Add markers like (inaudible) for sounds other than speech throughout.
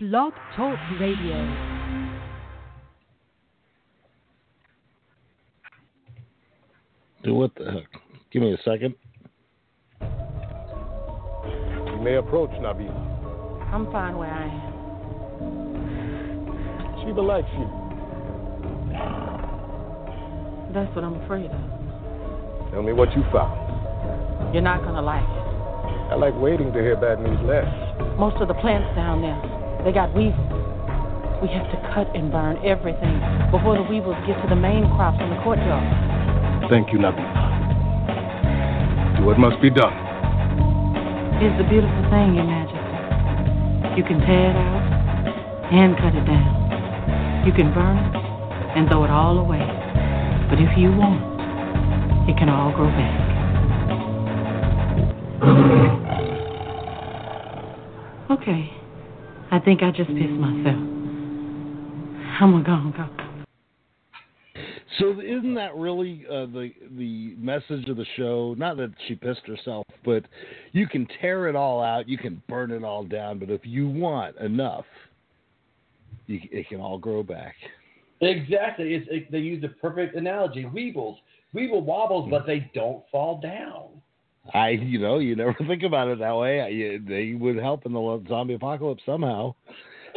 Blog Talk Radio. Do what the heck? Give me a second. You may approach, Nabi. I'm fine where I am. Shiva likes you. That's what I'm afraid of. Tell me what you found. You're not gonna like it. I like waiting to hear bad news less. Most of the plants down there, they got weevils. We have to cut and burn everything before the weevils get to the main crops in the courtyard. Thank you, Nabi. Do what must be done. Here's the beautiful thing, Your Majesty. You can tear it out and cut it down. You can burn it and throw it all away. But if you want, it can all grow back. Okay. I think I just pissed myself. I'm gonna go. So isn't that really uh, the the message of the show? Not that she pissed herself, but you can tear it all out, you can burn it all down, but if you want enough, you, it can all grow back. Exactly. It's, it, they use the perfect analogy. Weebles. Weeble wobbles, but they don't fall down. I, you know, you never (laughs) think about it that way. I, they would help in the zombie apocalypse somehow.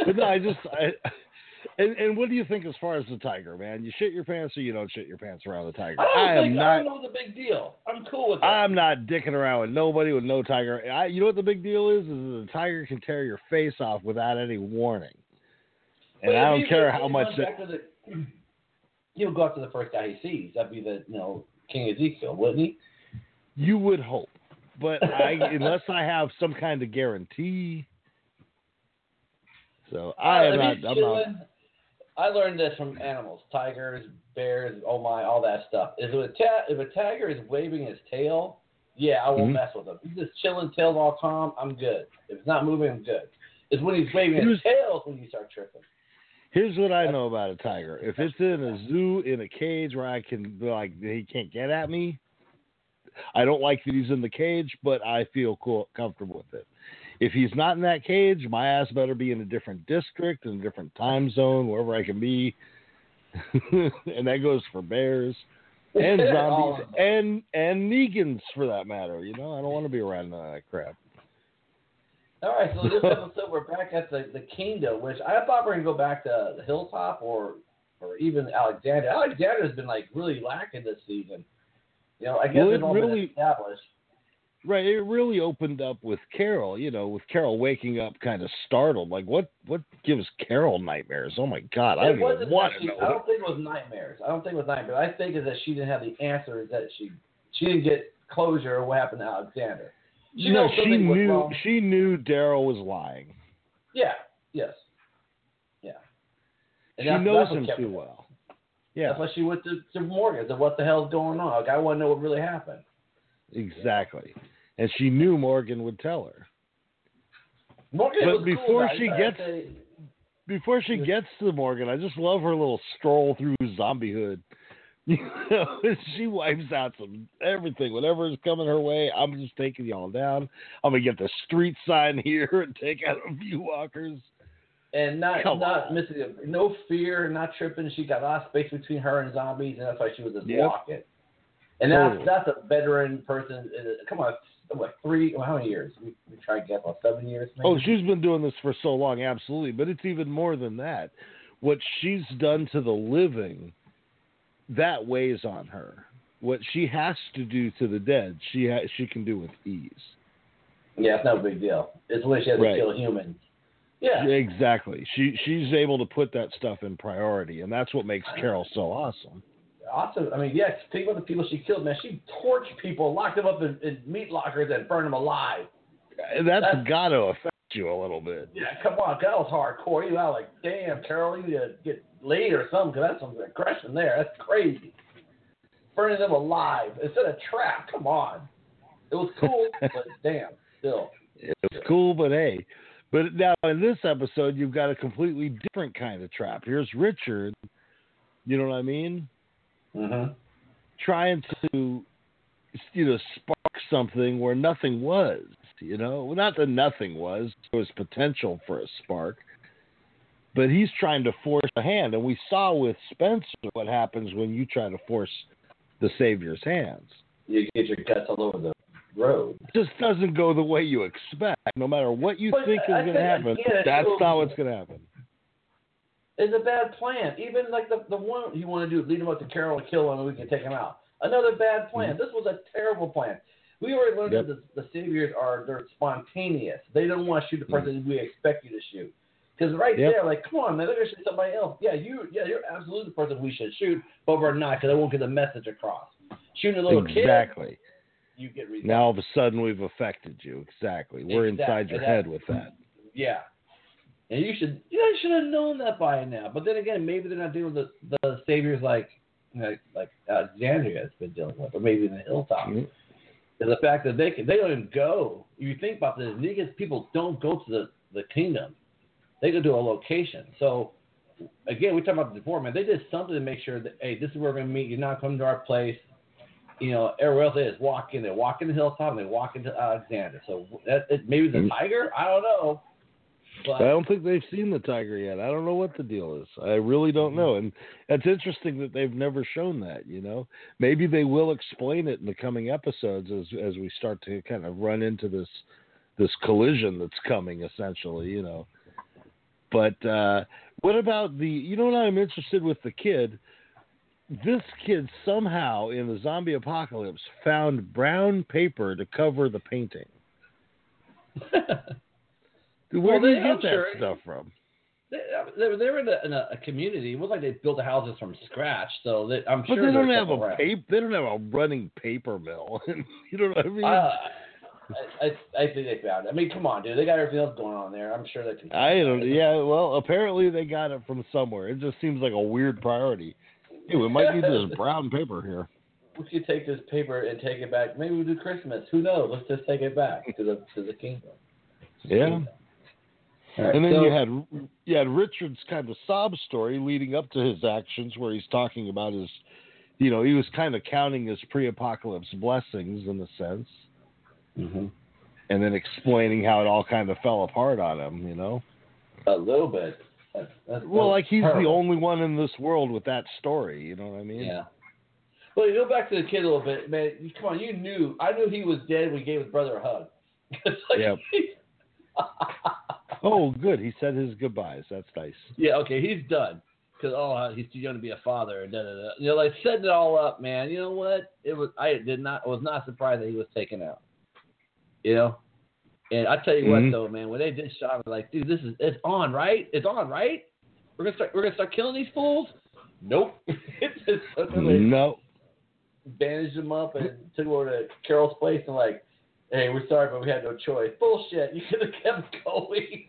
But no, I just, (laughs) I, and, and what do you think as far as the tiger, man? You shit your pants or you don't shit your pants around the tiger? I don't I am think not. I don't know the big deal. I'm cool with that. I'm not dicking around with nobody with no tiger. I, you know what the big deal is? Is that the tiger can tear your face off without any warning. And I don't care how much. That, the- (clears throat) He'll go after the first guy he sees. That'd be the you know King Ezekiel, wouldn't he? You would hope, but I, unless I have some kind of guarantee. So I am not. I'm not. I learned this from animals: tigers, bears, oh my, all that stuff. Is If a ta- if a tiger is waving his tail, yeah, I won't Mhm. mess with him. He's just chilling, tail all calm. I'm good. If it's not moving, I'm good. It's when he's waving his tail when you start tripping. Here's what I know about a tiger. If it's in a zoo in a cage where I can like he can't get at me, I don't like that he's in the cage, but I feel cool, comfortable with it. If he's not in that cage, my ass better be in a different district, in a different time zone, wherever I can be. (laughs) and that goes for bears and (laughs) zombies of and and Negans for that matter. You know, I don't want to be around none of that crap. All right, so this (laughs) episode we're back at the, the kingdom, which I thought we were gonna go back to the hilltop or or even Alexander. Alexander's been like really lacking this season. You know, I guess Well, it it's all been really- established. Right, it really opened up with Carol, you know, with Carol waking up kind of startled. Like, what what gives Carol nightmares? Oh my God, I don't even want to know. I don't think it was nightmares. I don't think it was nightmares. I think is that she didn't have the answers that she she didn't get closure of what happened to Alexander. She no, she knew she knew Daryl was lying. Yeah. Yes. Yeah. And she knows him too well. Yeah, That's why she went to, to Morgan. Said, "What the hell's going on? Like, I want to know what really happened." exactly. And she knew Morgan would tell her. Morgan But before cool, she I gets- say- Before she gets to Morgan, I just love her little stroll through zombiehood. (laughs) You know, she wipes out some everything, whatever is coming her way. I'm just taking y'all down. I'm gonna get the street sign (laughs) here and take out a few walkers. And not Come not on. missing it. no fear, not tripping. She got a lot of space between her and zombies, and that's why she was just Yep. walking. And that's Totally. that's a veteran person. uh, Come on, what three? Well, how many years? We, we try to get about seven years. Maybe? Oh, she's been doing this for so long, absolutely. But it's even more than that. What she's done to the living, that weighs on her. What she has to do to the dead, she ha- she can do with ease. yeah, it's no big deal. It's when she has Right. to kill humans. Yeah, Exactly. She she's able to put that stuff in priority, and that's what makes Carol so awesome. awesome. I mean, yeah. Think about the people she killed, man. She torched people, locked them up in, in meat lockers, and burned them alive. That's That's- got to affect you a little bit. Yeah, come on, that was hardcore. You out like, damn, Carol, you need to get laid or something, because that's some aggression there. That's crazy. Burning them alive instead of trap. Come on. It was cool, (laughs) but damn, still. It was cool, but hey. But now in this episode, you've got a completely different kind of trap. Here's Richard. You know what I mean? Mm-hmm. trying to you know spark something where nothing was you know well, not that nothing was there was potential for a spark but he's trying to force a hand, and we saw with Spencer what happens when you try to force the Savior's hands. You get your guts all over the road. It just doesn't go the way you expect. No matter what you But think is going to happen, that's it not what's going to happen. It's a bad plan. Even like the the one you want to do, lead him up to Carol and kill him, and we can take him out. Another bad plan. Mm-hmm. This was a terrible plan. We already learned Yep. that the, the saviors are they're spontaneous. They don't want to shoot the mm-hmm. person we expect you to shoot. Because right Yep. there, like, come on, man, they're gonna shoot somebody else. Yeah, you, yeah, you're absolutely the person we should shoot, but we're not because I won't get the message across. Shooting a little kid, Exactly. You get results. Now all of a sudden we've affected you. Exactly. We're inside Exactly. your head with that. Yeah. And you should you should have known that by now. But then again, maybe they're not dealing with the, the saviors like like like Alexandria has been dealing with, or maybe in the hilltop. Mhm. And the fact that they can they don't even go. You think about this, these people don't go to the, the kingdom. They go to a location. So again, we talked about this before, man. They did something to make sure that hey, this is where we're gonna meet. You're not coming to our place. You know, everywhere else they just walk in. They walk in the hilltop and they walk into Alexander. So that it, maybe the Mhm. tiger. I don't know. But I don't think they've seen the tiger yet. I don't know what the deal is. I really don't know. And it's interesting that they've never shown that, you know. Maybe they will explain it in the coming episodes as as we start to kind of run into this this collision that's coming essentially, you know. But uh what about the you know what I'm interested with the kid? This kid somehow in the zombie apocalypse found brown paper to cover the painting. (laughs) Where Well, you they- get I'm that sure- stuff from? they, they were- they were in a, in a, a community. It was like they built the houses from scratch. So they, I'm But sure they don't have a around. paper. They don't have a running paper mill. (laughs) you know what I mean? Uh, I, I, I think they found it. I mean, come on, dude. They got everything else going on there. I'm sure they can. I don't. Yeah. Well, apparently they got it from somewhere. It just seems like a weird priority. Hey, we might need this (laughs) brown paper here. We could take this paper and take it back. Maybe we'll do Christmas. Who knows? Let's just take it back to the to the kingdom. Yeah. All right, And then so- you had you had Richard's kind of sob story leading up to his actions, where he's talking about his, you know, he was kind of counting his pre-apocalypse blessings in a sense, Mhm. and then explaining how it all kind of fell apart on him. You know. a little bit. That's, that's, Well, that's like he's the only one in this world with that story. You know what I mean? Yeah. Well, you go back to the kid a little bit, man. You, come on, you knew. I knew he was dead when he gave his brother a hug. (laughs) Like, Yep. (laughs) (laughs) Oh, good. He said his goodbyes. That's nice. yeah, okay, he's done. Because oh, he's too young to be a father, and da da da. You know, like setting it all up, man. You know what? It was. I did not. I was not surprised that he was taken out. You know. And I tell you Mhm. what, though, man, when they did shot, I'm like, dude, this is it's on, right? It's on, right? We're gonna start. We're gonna start killing these fools. Nope. (laughs) it's just they No. bandaged him up and took him over to Carol's place and like, hey, we're sorry, but we had no choice. Bullshit. You could have kept (laughs) going.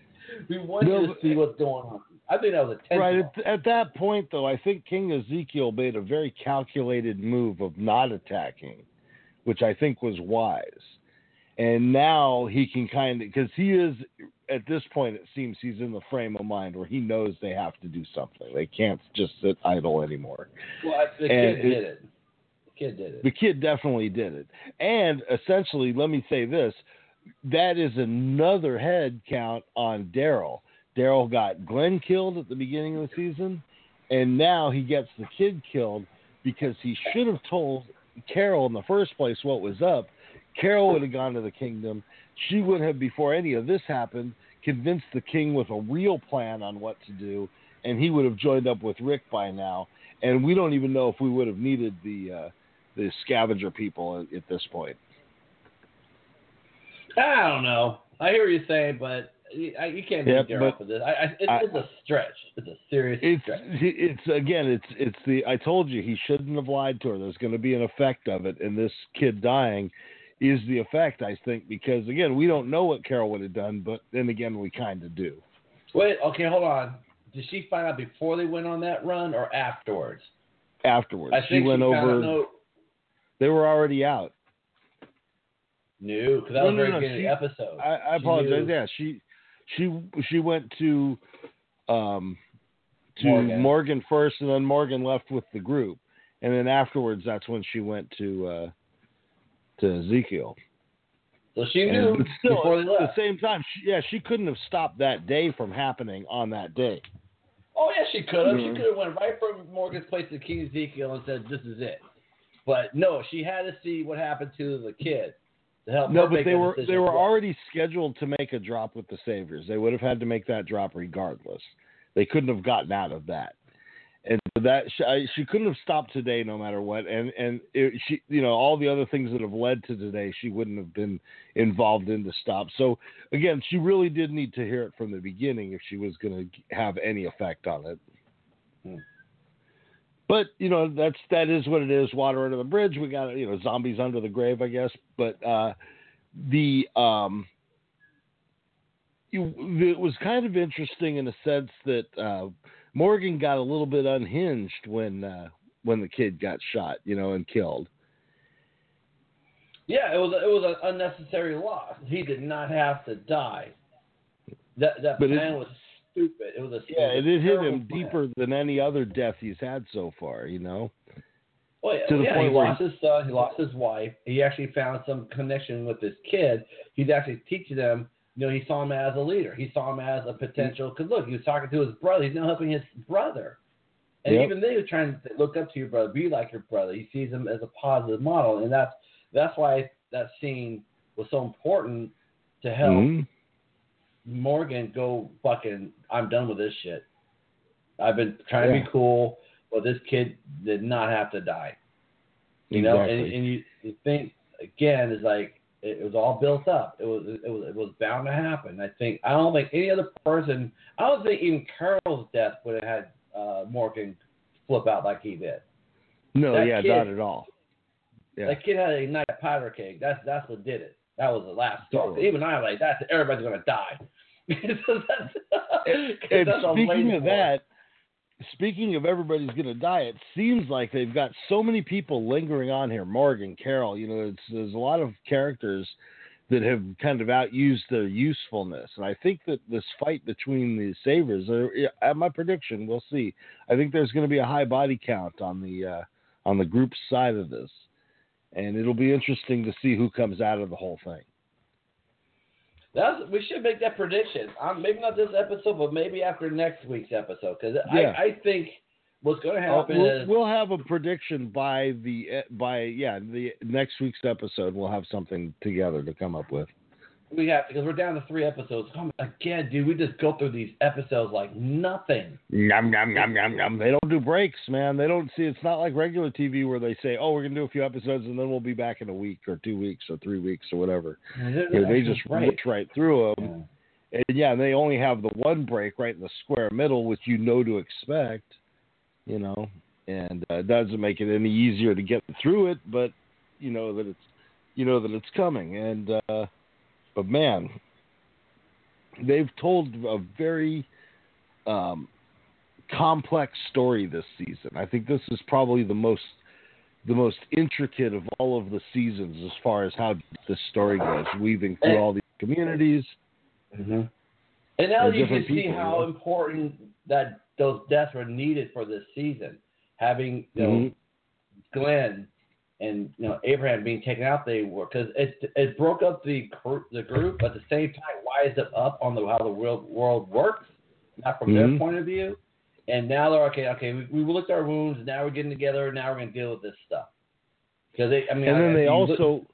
We wanted No, to see what's going on. I think that was intentional. Right. At, at that point, though, I think King Ezekiel made a very calculated move of not attacking, which I think was wise. And now he can kind of, because he is, at this point, it seems he's in the frame of mind where he knows they have to do something. They can't just sit idle anymore. Well, the and kid it- did it. The kid did it. The kid definitely did it. And essentially, let me say this that is another head count on Daryl. Daryl got Glenn killed at the beginning of the season, and now he gets the kid killed because he should have told Carol in the first place what was up. Carol would have gone to the kingdom. She would have, before any of this happened, convinced the king with a real plan on what to do, and he would have joined up with Rick by now. And we don't even know if we would have needed the uh, the scavenger people at, at this point. I don't know. I hear what you're saying, but you, I- you can't Yep, Daryl but for this. I, I, it's, I- it's a stretch. It's a serious It's stretch. it's again it's it's the I told you he shouldn't have lied to her. There's going to be an effect of it, and this kid dying is the effect I think because again we don't know what Carol would have done, but then again we kind of do. Wait, okay, hold on. Did she find out before they went on that run or afterwards? Afterwards, she went she over. no, They were already out. no, because that No, was no, very no, she- episode. I, I apologize. knew- Yeah, she she she went to um to Morgan. Morgan. first, and then Morgan left with the group, and then afterwards that's when she went to uh to Ezekiel. So she knew (laughs) before they at the same time, she, yeah, she couldn't have stopped that day from happening on that day. Oh yeah, she could have. Mhm. She could have went right from Morgan's place to King Ezekiel and said, "This is it." But no, she had to see what happened to the kid to help. No, but they were they were already scheduled to make a drop with the Saviors. They would have had to make that drop regardless. They couldn't have gotten out of that. And that she, I, she couldn't have stopped today, no matter what. And and it, she, you know, all the other things that have led to today, she wouldn't have been involved in to stop. So again, she really did need to hear it from the beginning if she was going to have any effect on it. Hmm. But you know, that's that is what it is. Water under the bridge. We got you know zombies under the grave, I guess. But uh, the um, you, it was kind of interesting in a sense that uh, Morgan got a little bit unhinged when uh, when the kid got shot, you know, and killed. Yeah, it was it was an unnecessary loss. He did not have to die. That that But it- was stupid. It was a Yeah, it it hit him plan. deeper than any other death he's had so far, you know. Well, yeah, to the yeah, point he where lost his son. He lost his wife. He actually found some connection with his kid. He's actually teaching them. You know, he saw him as a leader. He saw him as a potential. Because look, he was talking to his brother. He's now helping his brother. And Yep. even they were trying to look up to your brother, be like your brother. He sees him as a positive model, and that's that's why that scene was so important to help Mhm. Morgan go fucking. I'm done with this shit. I've been trying to be cool, but this kid did not have to die. You know, and, and you, you think again is like it, it was all built up. It was it was it was bound to happen. I think I don't think any other person. I don't think even Carol's death would have had uh, Morgan flip out like he did. No, That yeah, kid- not at all. Yeah. That kid had a night powder cake. That's that's what did it. That was the last straw. Totally. Even I like that's everybody's gonna die. (laughs) So And (laughs) speaking of that, speaking of everybody's going to die, it seems like they've got so many people lingering on here. Morgan, Carol, you know, there's a lot of characters that have kind of outused their usefulness, and I think that this fight between the Saviors, are, at my prediction, we'll see. I think there's going to be a high body count on the uh, on the group side of this, and it'll be interesting to see who comes out of the whole thing. That's we should make that prediction. Um, maybe not this episode, but maybe after next week's episode, because Yeah. I, I think what's going to Uh, happen we'll, is we'll have a prediction by the by yeah the next week's episode. We'll have something together to come up with. We have because we're down to three episodes. Come again, dude. We just go through these episodes like nothing. Yum yum yum yum yum. They don't do breaks, man. They don't see. It's not like regular TV where they say, "Oh, we're gonna do a few episodes and then we'll be back in a week or two weeks or three weeks or whatever." Know, they just right. rush right through them. And yeah, they only have the one break right in the square middle, which you know to expect. You know, and uh, it doesn't make it any easier to get through it, but you know that it's you know that it's coming. And uh, but man, they've told a very um, complex story this season. I think this is probably the most the most intricate of all of the seasons as far as how this story goes, weaving through all these communities. Mm-hmm. And now They're you can different see people, how you know? important that those deaths were needed for this season. Having you know Mhm. Glenn and you know Abraham being taken out, they were because it it broke up the the group, but at the same time wised it up on the how the world world works, not from their Mhm. point of view. And now they're okay. Okay, we, we looked at our wounds. Now we're getting together. Now we're going to deal with this stuff. Because they, I mean, and then they look- also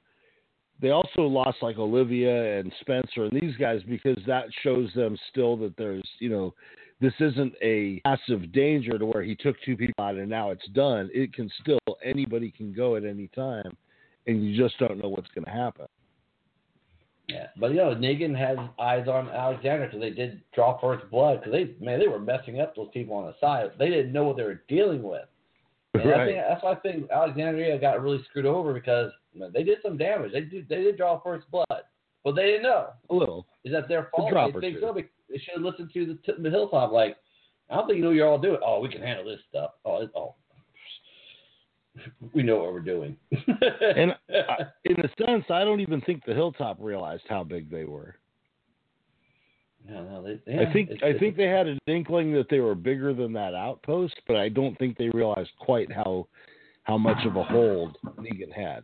they also lost like Olivia and Spencer and these guys because that shows them still that there's you know this isn't a massive danger to where he took two people out and now it's done. It can still anybody can go at any time, and you just don't know what's going to happen. Yeah, but you know, Negan has eyes on Alexander because they did draw first blood because they man they were messing up those people on the side. They didn't know what they were dealing with. And I Right. think that's why I think Alexandria got really screwed over because they did some damage. They did they did draw first blood, but they didn't know. A little. Is that their fault? They think two. so. because They should have listened to the, t- the hilltop. Like, I don't think you know you're all doing. Oh, we can handle this stuff. Oh, it, oh, we know what we're doing. (laughs) And I, in a sense, I don't even think the Hilltop realized how big they were. Yeah, no, they, yeah, I think it's- I it's- think they had an inkling that they were bigger than that outpost, but I don't think they realized quite how how much of a hold Negan had.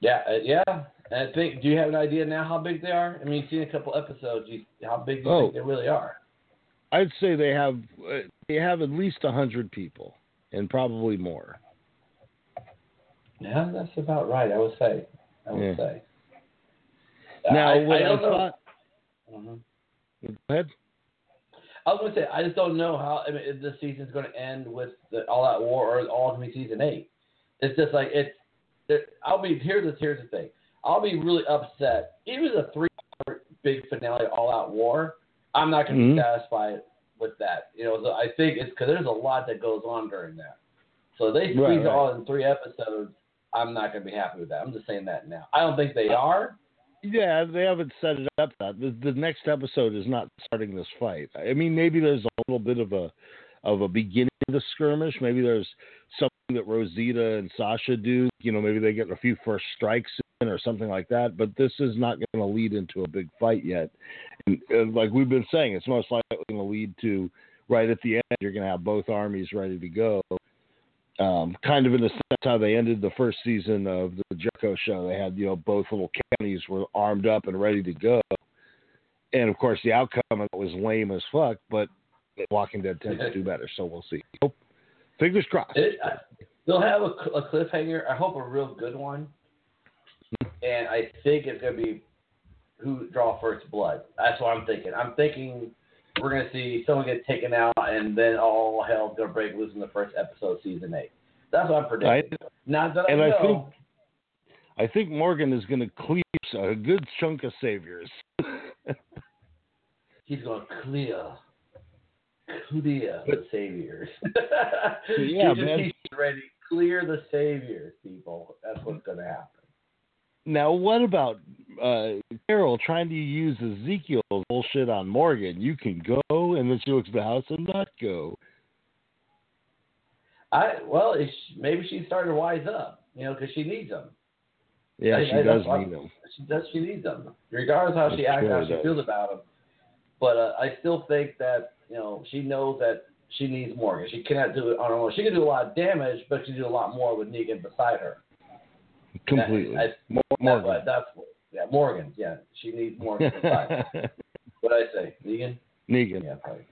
Yeah, uh, yeah. And I think. Do you have an idea now how big they are? I mean, you've seen a couple episodes. You, how big do you Oh. think they really are? I'd say they have uh, they have at least a hundred people, and probably more. Yeah, that's about right. I would say. I would Yeah. say. Now, I, what I don't know. Mhm. Go ahead. I was going to say, I just don't know how I mean, if this season's going to end with the, all that war or all to be season eight. It's just like it's. There, I'll be here's the here's the thing. I'll be really upset. Even a three-part big finale all out war. I'm not going to Mhm. be satisfied with that. You know, so I think it's because there's a lot that goes on during that. So they squeeze Right, it all in three episodes. I'm not going to be happy with that. I'm just saying that now. I don't think they are. Yeah, they haven't set it up that the, the next episode is not starting this fight. I mean, maybe there's a little bit of a of a beginning of the skirmish. Maybe there's something that Rosita and Sasha do. You know, maybe they get a few first strikes in or something like that. But this is not going to lead into a big fight yet. And, and like we've been saying, it's most likely going to lead to right at the end. You're going to have both armies ready to go. Um, kind of in the sense how they ended the first season of the Jericho show. They had you know both little counties were armed up and ready to go, and of course the outcome of it was lame as fuck. But Walking Dead tends to do better, so we'll see. Hope, fingers crossed. It, I, they'll have a, a cliffhanger. I hope a real good one. And I think it's gonna be who draw first blood. That's what I'm thinking. I'm thinking we're gonna see someone get taken out, and then all hell's gonna break loose in the first episode, of season eight. That's what I'm predicting. Not that I and know. I think I think Morgan is going to clear a good chunk of saviors. (laughs) he's gonna clear, clear the saviors. (laughs) Yeah, (laughs) man. t-shirt ready. Clear the saviors, people. That's what's gonna happen. Now, what about uh, Carol trying to use Ezekiel's bullshit on Morgan? You can go, and then she looks at the house and not go. I well, it's, maybe she's starting to wise up, you know, because she needs them. Yeah, I- she I- does need them. She does. She needs them, regardless how she She acts, how she does. feels about them. But uh, I still think that you know she knows that she needs Morgan. She cannot do it on her own. She can do a lot of damage, but she can do a lot more with Negan beside her. Completely. I, that's, Morgan. that's yeah, Morgan. Yeah, she needs Morgan beside her. (laughs) What I say, Negan? Negan. Yeah, probably.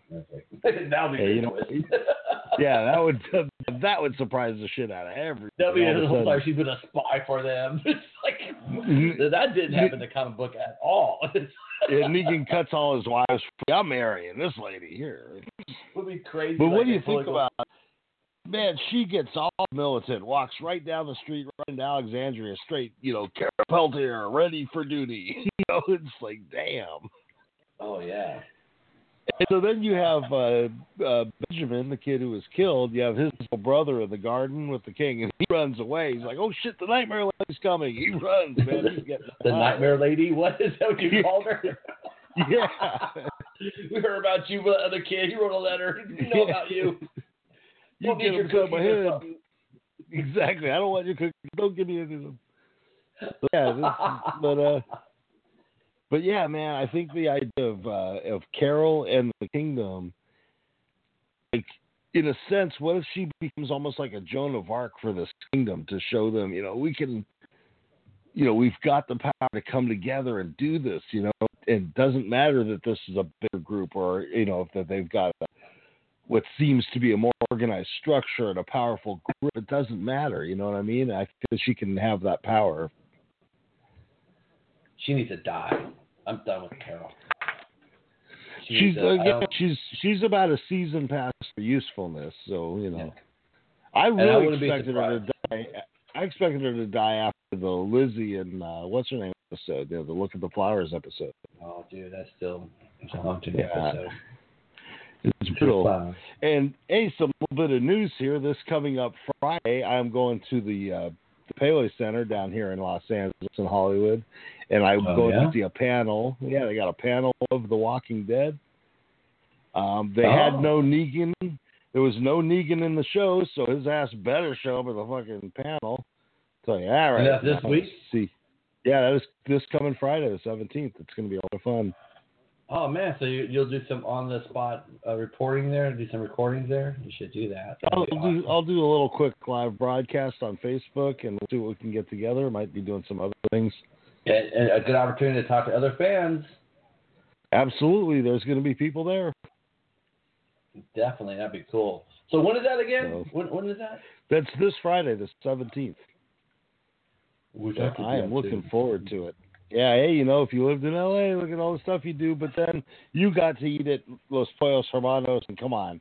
That'll (laughs) be Hey, you know-. (laughs) Yeah, that would (laughs) that would surprise the shit out of everyone. That'll be the a whole time she's been a spy for them. (laughs) It's like that didn't happen in the comic book at all. (laughs) Yeah, Negan cuts all his wives. I'm marrying this lady here. It would be crazy. But what do you think about? Man, she gets all militant, walks right down the street, right into Alexandria, straight, you know, Carol Peletier, ready for duty. You know, it's like, damn. Oh yeah. And so then you have uh, uh, Benjamin, the kid who was killed. You have his little brother in the garden with the king, and he runs away. He's like, "Oh shit, the nightmare lady's coming!" He runs, man. He's getting (laughs) The Nightmare Lady. What is that? What you Yeah. called her? (laughs) Yeah. we heard about you, but the other kid. You wrote a letter. We know about you. You Don't get need your to my head. Exactly. I don't want your cookies. Don't give me any of them. But yeah, this, but uh, but yeah, man, I think the idea of uh, of Carol and the kingdom, like in a sense, what if she becomes almost like a Joan of Arc for this kingdom to show them, you know, we can, you know, we've got the power to come together and do this, you know. It doesn't matter that this is a bigger group or you know that they've got a, what seems to be a more organized structure and a powerful group. It doesn't matter, you know what I mean? I feel she can have that power. She needs to die. I'm done with Carol. She She's to- I again, she's she's about a season past her usefulness, so you know. Yeah. I I really wouldn't expected her to die. I expected her to die after the Lizzie and uh, what's her name episode, you know, the Look at the Flowers episode. Oh, dude, that's still it's a haunted Yeah. episode. It's brutal. And hey, some little bit of news here. This coming up Friday, I'm going to the uh, Paley Center down here in Los Angeles in Hollywood, and I'm Oh, going yeah? to see a panel. Yeah, they got a panel of The Walking Dead. Um, they Oh. had no Negan. There was no Negan in the show, so his ass better show up at the fucking panel. So yeah, all right. And this week? See, yeah, that is this coming Friday, the 17th. It's going to be a lot of fun. Oh man, so you, you'll do some on the spot uh, reporting there, do some recordings there. You should do that. That'd I'll be do. I'll do a little quick live broadcast on Facebook and we'll see what we can get together. Might be doing some other things. and, and a good opportunity to talk to other fans. Absolutely, there's going to be people there. Definitely, that'd be cool. So when is that again? So- when when is that? That's this Friday, the seventeenth. Which I am looking forward to it. Yeah, hey, you know, if you lived in LA, look at all the stuff you do, but then you got to eat at Los Pollos Hermanos, and come on,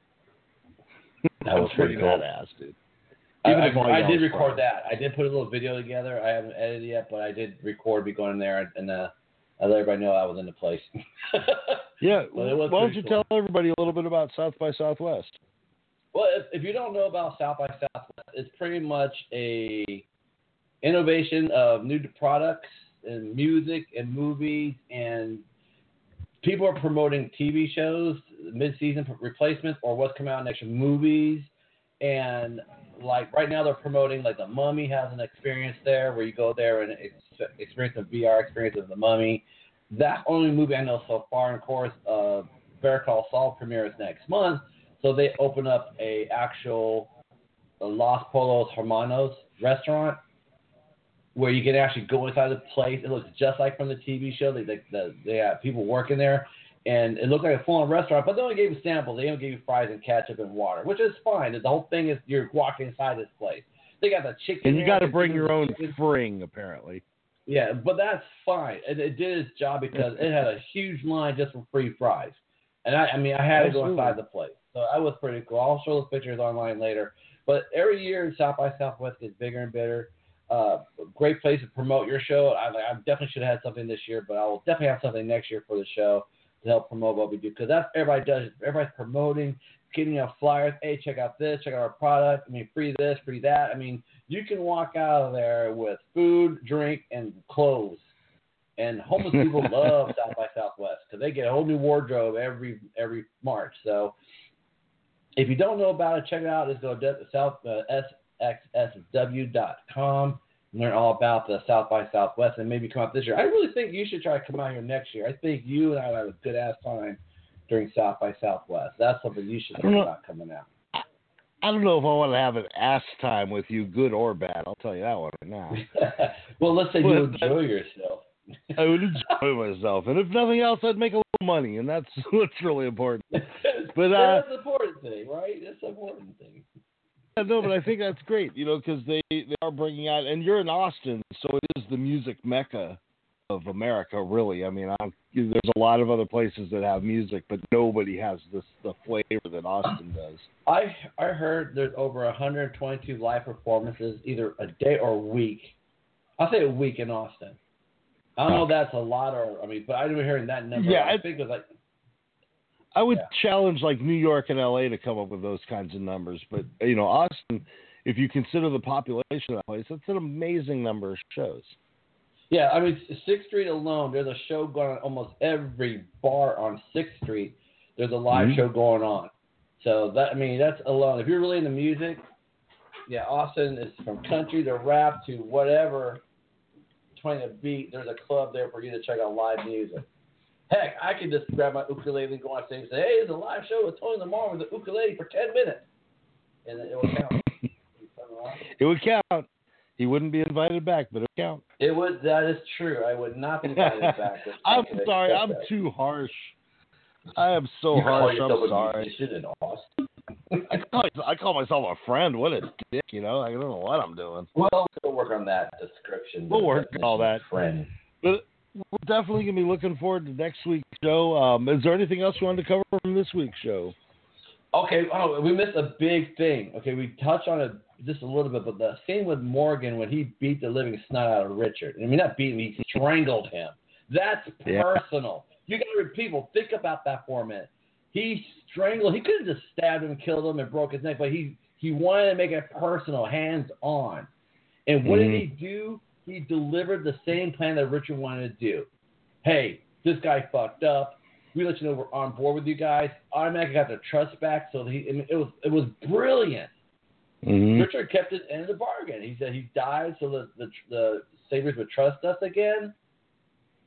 That was (laughs) That's pretty cool. badass, dude. I, Even I- if all I did record that. I did put a little video together. I haven't edited it yet, but I did record me going in there and uh, I let everybody know I was in the place. (laughs) Yeah, Well, it was why don't you cool. tell everybody a little bit about South by Southwest? Well, if, if you don't know about South by Southwest, it's pretty much a innovation of new products and music and movies, and people are promoting TV shows, mid-season replacements, or what's coming out next year, movies, and like right now they're promoting like the Mummy has an experience there where you go there and ex- experience the VR experience of the Mummy. That only movie I know so far, and of course, uh, Better Call Saul premieres next month. So they open up a actual uh, Los Pollos Hermanos restaurant where you can actually go inside the place. It looks just like from the TV show. They they, they, they have people working there, and it looked like a full-on restaurant. But they only gave you samples. They only gave you fries and ketchup and water, which is fine. The whole thing is you're walking inside this place. They got the chicken. And you got to bring your own chicken- fring, apparently. yeah, but that's fine. It, it did its job because it had a huge line just for free fries. And I, I mean, I had to go inside the place. So that was pretty cool. I'll show those pictures online later. But every year, South by Southwest gets bigger and bigger. Uh, great place to promote your show. I, I definitely should have had something this year, but I will definitely have something next year for the show to help promote what we do because that's everybody does. Everybody's promoting, getting out flyers. Hey, check out this, check out our product. I mean, free this, free that. I mean, you can walk out of there with food, drink, and clothes. And homeless (laughs) people love South by Southwest because they get a whole new wardrobe every every March. So if you don't know about it, check it out. Just go to south uh, sxsw.com and learn all about the South by Southwest and maybe come out this year. I really think you should try to come out here next year. I think you and I will have a good ass time during South by Southwest. That's something you should think about coming out. I don't know if I want to have an ass time with you, good or bad. I'll tell you that one right now. (laughs) well, let's say you enjoy yourself. I would enjoy myself, and if nothing else, I'd make a little money, and that's (laughs) what's really important. (laughs) But, uh, that's the important thing, right? That's the important thing. Yeah, no, but I think that's great, you know, because they they are bringing out, and you're in Austin, so it is the music mecca of America, really. I mean, I'm, there's a lot of other places that have music, but nobody has this the flavor that Austin does. I I heard there's over 122 live performances either a day or a week. I'll say a week in Austin. I don't know if that's a lot or I mean, but I remember hearing that number. Yeah, I I- think it was like I would Yeah. challenge like New York and LA to come up with those kinds of numbers, but you know, Austin, if you consider the population of that place, that's an amazing number of shows. yeah. I mean, Sixth Street alone, there's a show going on almost every bar on Sixth Street. There's a live Mhm. show going on. So that I mean, that's alone. If you're really into music, yeah, Austin is from country to rap to whatever. Trying to beat, there's a club there for you to check out live music. Heck, I could just grab my ukulele and go on stage and say, "Hey, it's a live show with Tony Lamar with the ukulele for ten minutes," and it would count. It would count. He wouldn't be invited back, but it would count. It would. That is true. I would not be invited (laughs) back. I'm sorry. I'm that. too harsh. I am so You harsh. I'm sorry. in Austin. I call, I call myself a friend. What a dick, you know. I don't know what I'm doing. Well, we'll work on that description. We'll work on all that. Friend. But we're definitely gonna be looking forward to next week's show. Um, is there anything else you wanted to cover from this week's show? Okay. Oh, we missed a big thing. Okay, we touched on it just a little bit, but the scene with Morgan when he beat the living snot out of Richard. I mean, not beat him. He strangled him. That's Yeah. personal. You got to people think about that for a minute. He strangled. He could have just stabbed him, killed him, and broke his neck, but he he wanted to make it personal, hands on. And what Mhm. did he do? He delivered the same plan that Richard wanted to do. Hey, this guy fucked up. We let you know we're on board with you guys. Automatically got their trust back. So he, it was it was brilliant. Mm-hmm. Richard kept his end of the bargain. He said he died so that the the Saviors would trust us again,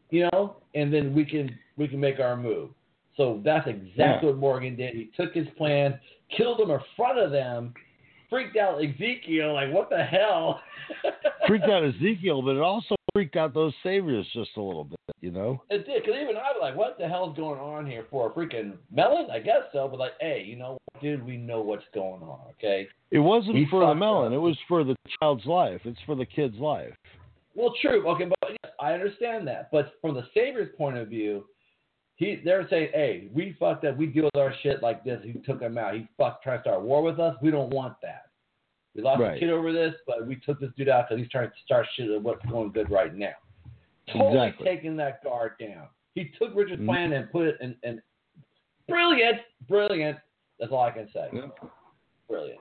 you know, and then we can we can make our move. So that's exactly what Morgan did. He took his plan, killed him in front of them, freaked out Ezekiel. Like, what the hell? (laughs) freaked out Ezekiel, but it also freaked out those saviors just a little bit, you know? It did, because even I was like, what the hell's going on here for a freaking melon? I guess so, but like, hey, you know dude? We know what's going on, okay? It wasn't He for the melon, up. it was for the child's life. It's for the kid's life. Well, true. Okay, but yes, I understand that. But from the Savior's point of view, he they're saying, hey, we fucked up. We deal with our shit like this. He took him out. He fucked, trying to start a war with us. We don't want that. We lost Right. a kid over this, but we took this dude out because he's trying to start shit at what's going good right now. Totally Exactly. taking that guard down. He took Richard's Mhm. plan and put it in, in brilliant, brilliant. That's all I can say. Yep. Brilliant.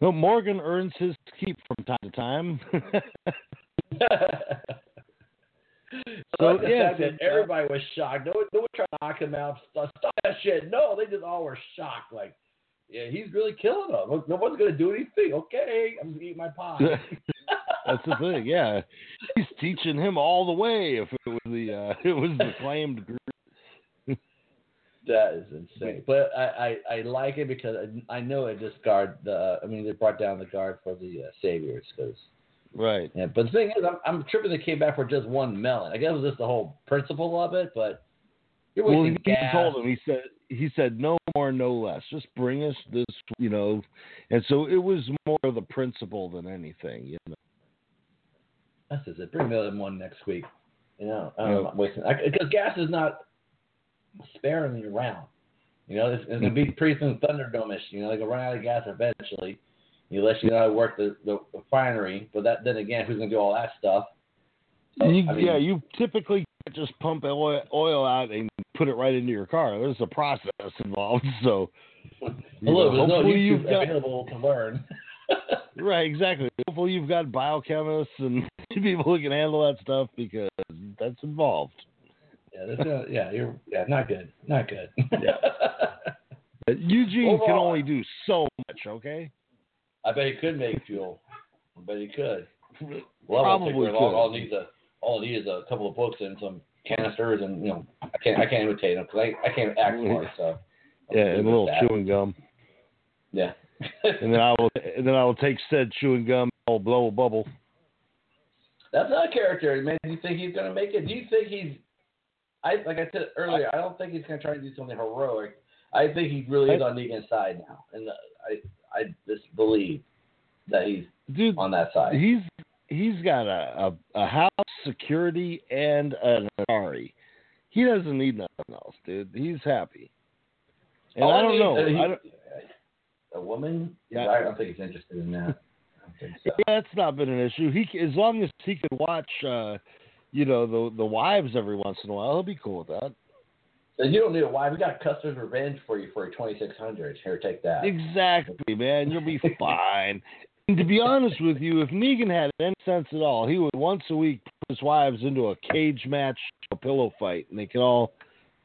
No, Morgan earns his keep from time to time. (laughs) (laughs) so So, like the yeah, so- everybody was shocked. No, one- no one tried to knock him out. Stop, stop that shit. No, they just all were shocked. Like, yeah, he's really killing them. No one's gonna do anything. Okay, I'm gonna eat my pie. (laughs) That's the thing, yeah. He's teaching him all the way. If it was the uh, (laughs) it was the claimed group. that is insane. But I, I, I like it because I, I know it just guard the. I mean, they brought down the guard for the uh, saviors because. Right. Yeah, but the thing is, I'm, I'm tripping. They came back for just one melon. I guess it was just the whole principle of it, but you're Well, he gas. told him. He said he said no more, no less. Just bring us this, you know. And so it was more of the principle than anything, you know. That's just it. Bring the other one next week. You know, I'm Yeah. wasting because gas is not sparingly around. You know, it's, it's gonna be (laughs) pretty soon Thunderdome-ish. You know, they gonna run out of gas eventually, unless you know how to work the, the refinery. But that then again, who's gonna do all that stuff? So, You- I mean, yeah, you typically just pump oil, oil out and put it right into your car. There's a process involved. (laughs) So you Hello, know, there's no hopefully YouTube you've got available to learn. (laughs) right, exactly. Hopefully you've got biochemists and (laughs) people who can handle that stuff because that's involved. yeah, no, yeah, you're yeah, not good, not good. Yeah. Eugene can only do so much. Okay. I bet he could make fuel. I bet he could. (laughs) Well, Probably Probably all, could. Uh, all needs a all it needs is a couple of books and some canisters, and you know, I can't I can't imitate him because I, I can't act mm-hmm. for it. So I'm Yeah, and a little that. chewing gum. Yeah. and then I will and then I will take said chewing gum, I'll blow a bubble. That's not a character, man. Do you think he's gonna make it? Do you think he's? I like I said earlier. I don't think he's gonna try and do something heroic. I think he really is on Negan's side now, and uh, I I just believe that he's Dude, on that side. he's he's got a, a, a house, security, and an Atari. He doesn't need nothing else, dude. He's happy. And All I don't need- know. he- I don't, a woman? Yeah. I don't think he's interested in that. I don't think so. yeah, that's not been an issue. He as long as he can watch, uh, you know, the the wives every once in a while, he'll be cool with that. So you don't need a wife. We got Custer's Revenge for you for a 2600. Here, take that. Exactly, man. You'll be fine. And to be honest with you, if Negan had any sense at all, he would once a week put his wives into a cage match, a pillow fight, and they could all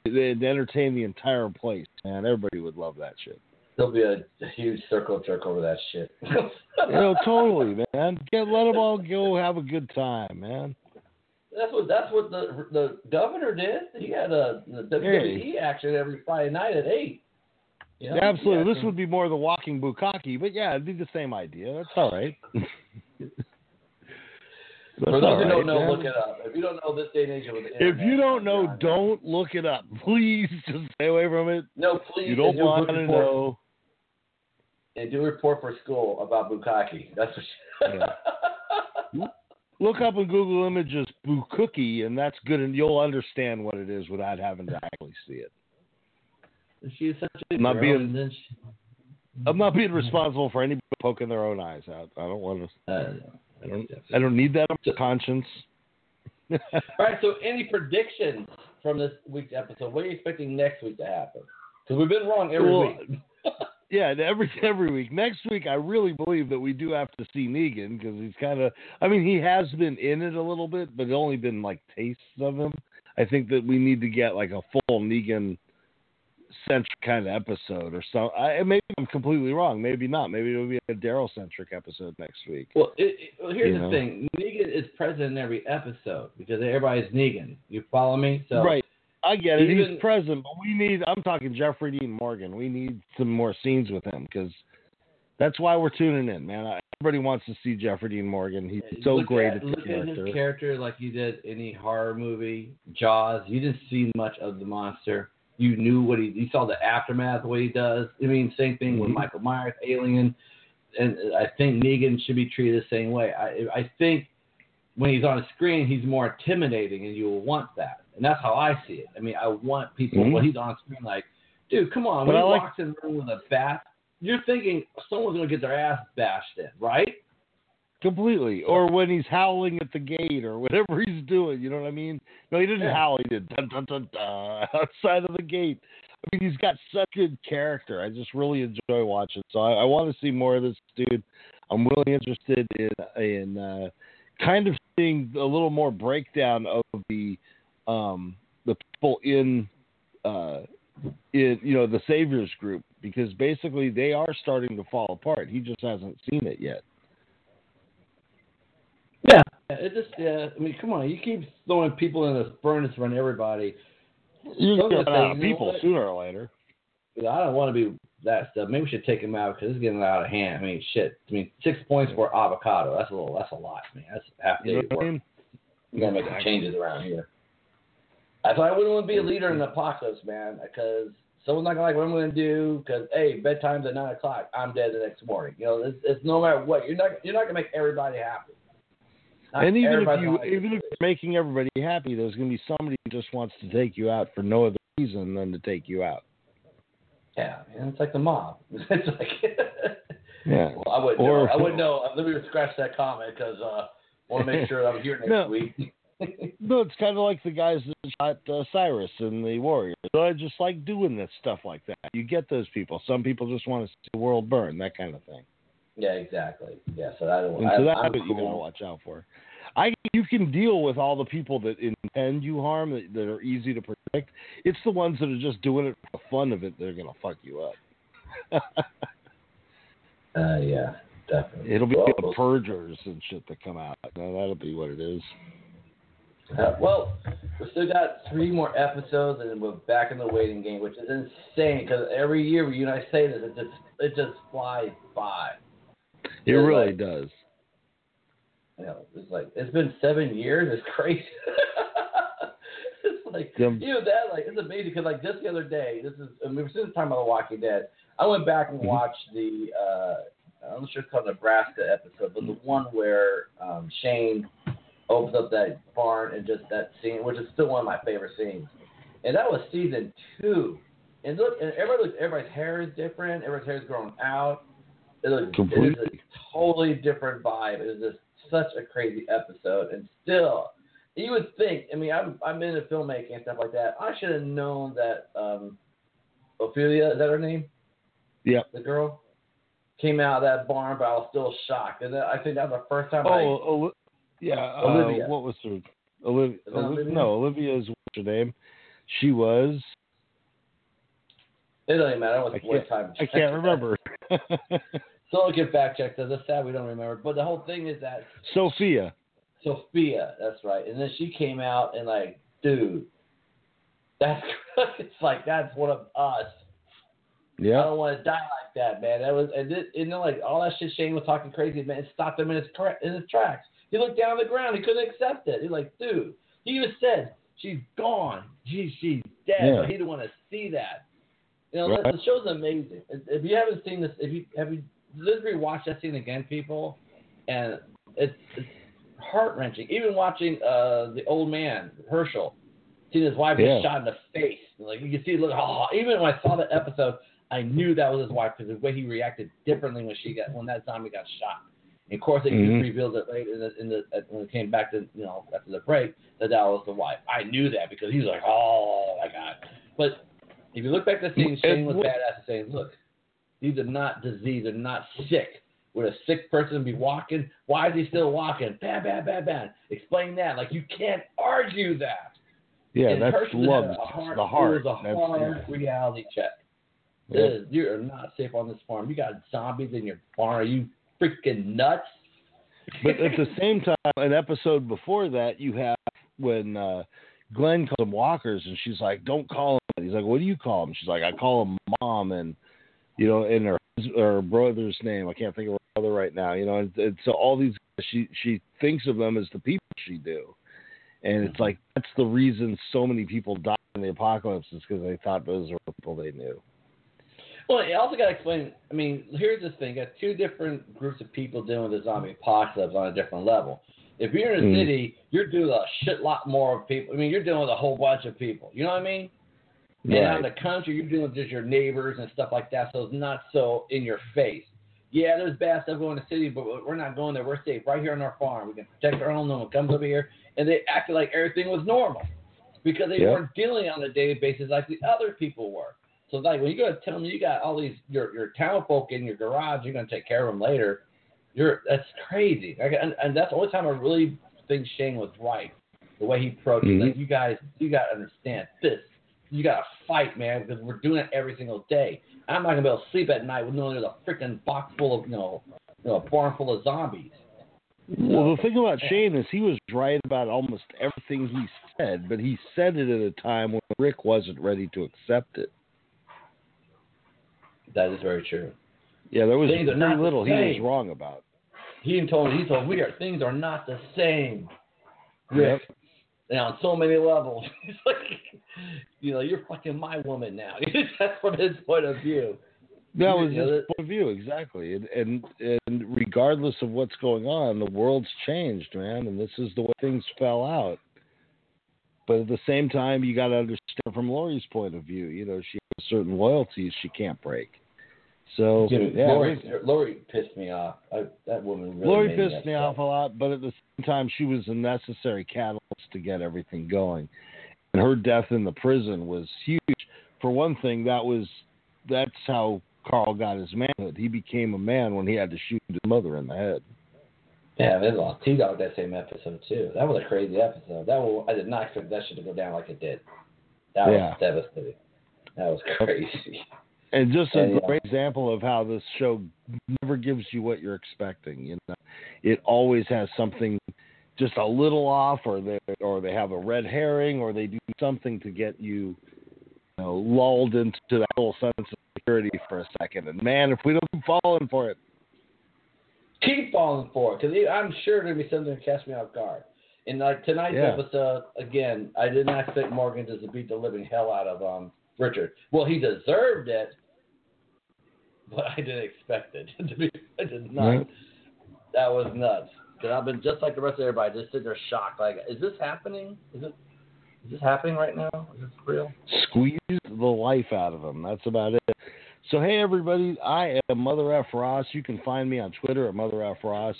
they'd entertain the entire place. Man, everybody would love that shit. There'll be a, a huge circle jerk over that shit. You know, (laughs) totally, man. Get let them all go have a good time, man. That's what that's what the the governor did. He had a the WWE action every Friday night at eight. You know? Absolutely. Yeah, This would be more the walking bukkake, but yeah, it'd be the same idea. That's all right. (laughs) That's For those who right, don't know, man. look it up. If you don't know this day and age with the If you don't know, John, don't look it up. (laughs) Please just stay away from it. No, please. You don't do want to report- know. And do a report for school about bukkake. That's what. (laughs) Look up in Google Images "boo cookie" and that's good, and you'll understand what it is without having to actually see it. She's such a I'm not being- she, I'm not being responsible for anybody poking their own eyes out. I don't want to. uh, I don't, I don't need that on my conscience. All right. So, any predictions from this week's episode? What are you expecting next week to happen? Because we've been wrong every Well, week. Yeah, every (laughs) every week. Next week, I really believe that we do have to see Negan because he's kind of. I mean, he has been in it a little bit, but it's only been like tastes of him. I think that we need to get like a full Negan centric kind of episode or so. I maybe I'm completely wrong. Maybe not. Maybe it'll be a Daryl centric episode next week. Well, it, it, well here's You the know? thing: Negan is present in every episode because everybody's Negan. You follow me? So right. I get it. even- He's present, but we need. I'm talking Jeffrey Dean Morgan. We need some more scenes with him because That's why we're tuning in, man. Everybody wants to see Jeffrey Dean Morgan. He's so great at, at, the look character. at his character like you did any horror movie, Jaws. You didn't see much of the monster. You knew what he. You saw the aftermath, what he does. I mean, same thing with Mhm. Michael Myers, Alien, and I think Negan should be treated the same way. I I think when he's on a screen, he's more intimidating, and you will want that. And that's how I see it. I mean, I want people Mhm. when he's on screen, like, dude, come on. But When I he like- walks in the room with a bat, you're thinking someone's gonna get their ass bashed in, right? Completely. Or when he's howling at the gate or whatever (laughs) he's doing, you know what I mean? No, he didn't Yeah. howl, he did dun dun dun dun (laughs) outside of the gate. I mean, he's got such good character. I just really enjoy watching. So I, I want to see more of this dude. I'm really interested in in uh, kind of seeing a little more breakdown of the um, the people in uh, in you know the Saviors group because basically they are starting to fall apart. He just hasn't seen it yet. Yeah, it just yeah. I mean, come on, you keep throwing people in the furnace around everybody. You're gonna gonna run out of you know people sooner or later. I don't want to be that stuff. Maybe we should take him out because it's getting out of hand. I mean, shit. I mean, six points for avocado. That's a little. That's a lot, man. That's half You day know I work. mean? We gotta make some changes around here. I why I wouldn't want to be a leader in the apocalypse, man, because someone's not gonna like what I'm gonna do. Because hey, bedtime's at nine o'clock. I'm dead the next morning. You know, it's, it's no matter what. You're not. You're not gonna make everybody happy. Not And even if you even if you're making everybody happy, there's gonna be somebody who just wants to take you out for no other reason than to take you out. Yeah, man, it's like the mob. (laughs) it's like. (laughs) Yeah. Well, I wouldn't Or- know. I wouldn't know. Let me scratch that comment because uh, want to make sure I'm here next No. week. (laughs) No, it's kind of like the guys that shot uh, Cyrus and the Warriors. So I just like doing this stuff like that. You get those people. Some people just want to see the world burn, that kind of thing. yeah, exactly. Yeah, so I don't. And I, so that's what you gotta watch out for. I you can deal with all the people that intend you harm that, that are easy to protect. It's the ones that are just doing it for the fun of it they're gonna fuck you up. (laughs) Uh, yeah, definitely. It'll be well, the purgers and shit that come out. No, that'll be what it is. uh, well, we still got three more episodes, and we're back in the waiting game, which is insane because every year you and I say this, it just it just flies by. It Yeah, really like- does. You know, it's like it's been seven years. It's crazy. (laughs) like Them- you know that like it's amazing because like just the other day, this is I mean, we're still talking about The Walking Dead. I went back and Mhm. watched the uh, I'm not sure it's called Nebraska episode, but the one where um, Shane opens up that barn and just that scene, which is still one of my favorite scenes. And that was season two. And look, and everybody, looks- everybody's hair is different. Everybody's hair is growing out. It looks it is Completely. a totally different vibe. It was just such a crazy episode, and still, you would think. I mean, I'm I'm into filmmaking and stuff like that. I should have known that um, Ophelia is that her name? Yeah. The girl came out of that barn, but I was still shocked. And I think that was the first time I. Oh, Oli- yeah. Olivia. Uh, what was her? Olivia, that Olivia? No, Olivia is what's her name. She was. It doesn't matter. I, was I what time. I can't remember. (laughs) So I'll get fact checked. That's sad we don't remember. But the whole thing is that Sophia. Sophia, that's right. And then she came out and like, dude, that's (laughs) it's like that's one of us. Yeah. I don't want to die like that, man. That was and it, you know like all that shit Shane was talking crazy, man. It stopped him in his cra- in his tracks. He looked down on the ground. He couldn't accept it. He's like, dude. He even said, "She's gone. She, she's dead." Yeah. But he didn't want to see that. You know, Right. the, show's amazing. If you haven't seen this, if you have you literally watch that scene again, people, and it's it's heart wrenching. Even watching uh the old man Hershel, seeing his wife Yeah. get shot in the face, like you can see, look, oh, even when I saw that episode, I knew that was his wife because the way he reacted differently when she got when that zombie got shot. And of course, they Mhm. just revealed it later in the, in the when it came back to you know after the break that that was the wife. I knew that because he was like, oh my god. But if you look back to the scene, Shane was And- badass saying, look, these are not disease, they're not sick. Would a sick person be walking? Why is he still walking? Bam, bam, bam, bam. Explain that. Like you can't argue that. Yeah, And that's love. The heart. It was a That's, hard reality check. yeah. This is- You are not safe on this farm. You got zombies in your farm. Are you freaking nuts? But at the same time, an episode before that, you have when uh, Glenn calls them walkers, and she's like, "Don't call them." He's like, "What do you call them?" She's like, "I call them mom and you know, in her her brother's name. I can't think of her brother right now. You know, and, and so all these she she thinks of them as the people she do, and it's like that's the reason so many people died in the apocalypse is because they thought those were the people they knew. Well, you also got to explain. I mean, here's the thing: you got two different groups of people dealing with the zombie apocalypse on a different level. If you're in a Mm. city, you're doing a shit lot more of people. I mean, you're dealing with a whole bunch of people. You know what I mean? And out in the country, you're dealing with just your neighbors and stuff like that, so it's not so in your face. Yeah, there's bad stuff going to the city, but we're not going there. We're safe right here on our farm. We can protect our own. No one comes over here, and they acted like everything was normal because they Yep. weren't dealing on a daily basis like the other people were. So like when you go to tell them you got all these your your town folk in your garage, you're gonna take care of them later. You're that's crazy. Like, and, and that's the only time I really think Shane was right. The way he approached it, Mhm. like you guys, you gotta understand this. You gotta fight, man, because we're doing it every single day. I'm not gonna be able to sleep at night with knowing there's a freaking box full of you know, you know, a barn full of zombies. Well, the thing about Shane is he was right about almost everything he said, but he said it at a time when Rick wasn't ready to accept it. That is very true. Yeah, there was Things very little he was wrong about. He told me he told we are things are not the same. Rick. And on so many levels. (laughs) He's like you know, you're fucking my woman now. (laughs) That's from his point of view. That was Yeah, his that- point of view, exactly. And, and and regardless of what's going on, the world's changed, man, and this is the way things fell out. But at the same time, you got to understand from Lori's point of view. You know, she has certain loyalties she can't break. So Dude, yeah, Lori, Lori pissed me off. I, that woman really Lori pissed me upset. off a lot, but at the same time, she was a necessary catalyst to get everything going. And her death in the prison was huge. For one thing, that was that's how Carl got his manhood. He became a man when he had to shoot his mother in the head. Yeah, they lost T Dog that same episode too. That was a crazy episode. That was, I did not expect that shit to go down like it did. That Yeah. was devastating. That was crazy. And just a yeah. great example of how this show never gives you what you're expecting. You know, it always has something just a little off, or they or they have a red herring, or they do something to get you, you know, lulled into that little sense of security for a second. And man, if we don't keep falling for it, Keep falling for it, because I'm sure there'll be something to catch me off guard. And like tonight's Yeah. episode, again, I did not expect Morgan just to beat the living hell out of um Richard. Well, he deserved it, but I didn't expect it (laughs) to be. I did not. Right. That was nuts. Because I've been just like the rest of everybody, just sitting there shocked. Like, is this happening? Is it? Is this happening right now? Is this real? squeeze the life out of them. That's about it. So hey everybody, I am Mother F Ross. You can find me on Twitter at Mother F Ross,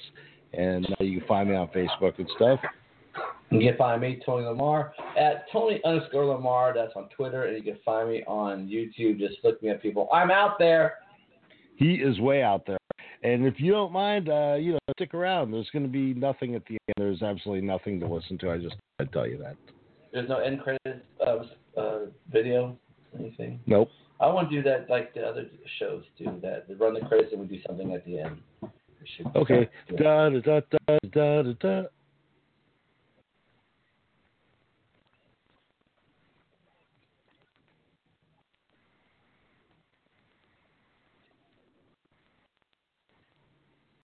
and uh, you can find me on Facebook and stuff. You can find me, Tony Lamar, at Tony underscore Lamar. That's on Twitter. And you can find me on YouTube. Just look me up, people. I'm out there. He is way out there. And if you don't mind, uh, you know, stick around. There's going to be nothing at the end. There's absolutely nothing to listen to. I just I tell you that. There's no end credits uh, uh, video, anything. Nope. I want to do that like the other shows do. That they run the credits and we do something at the end. Okay. do it. Da da da da da da da.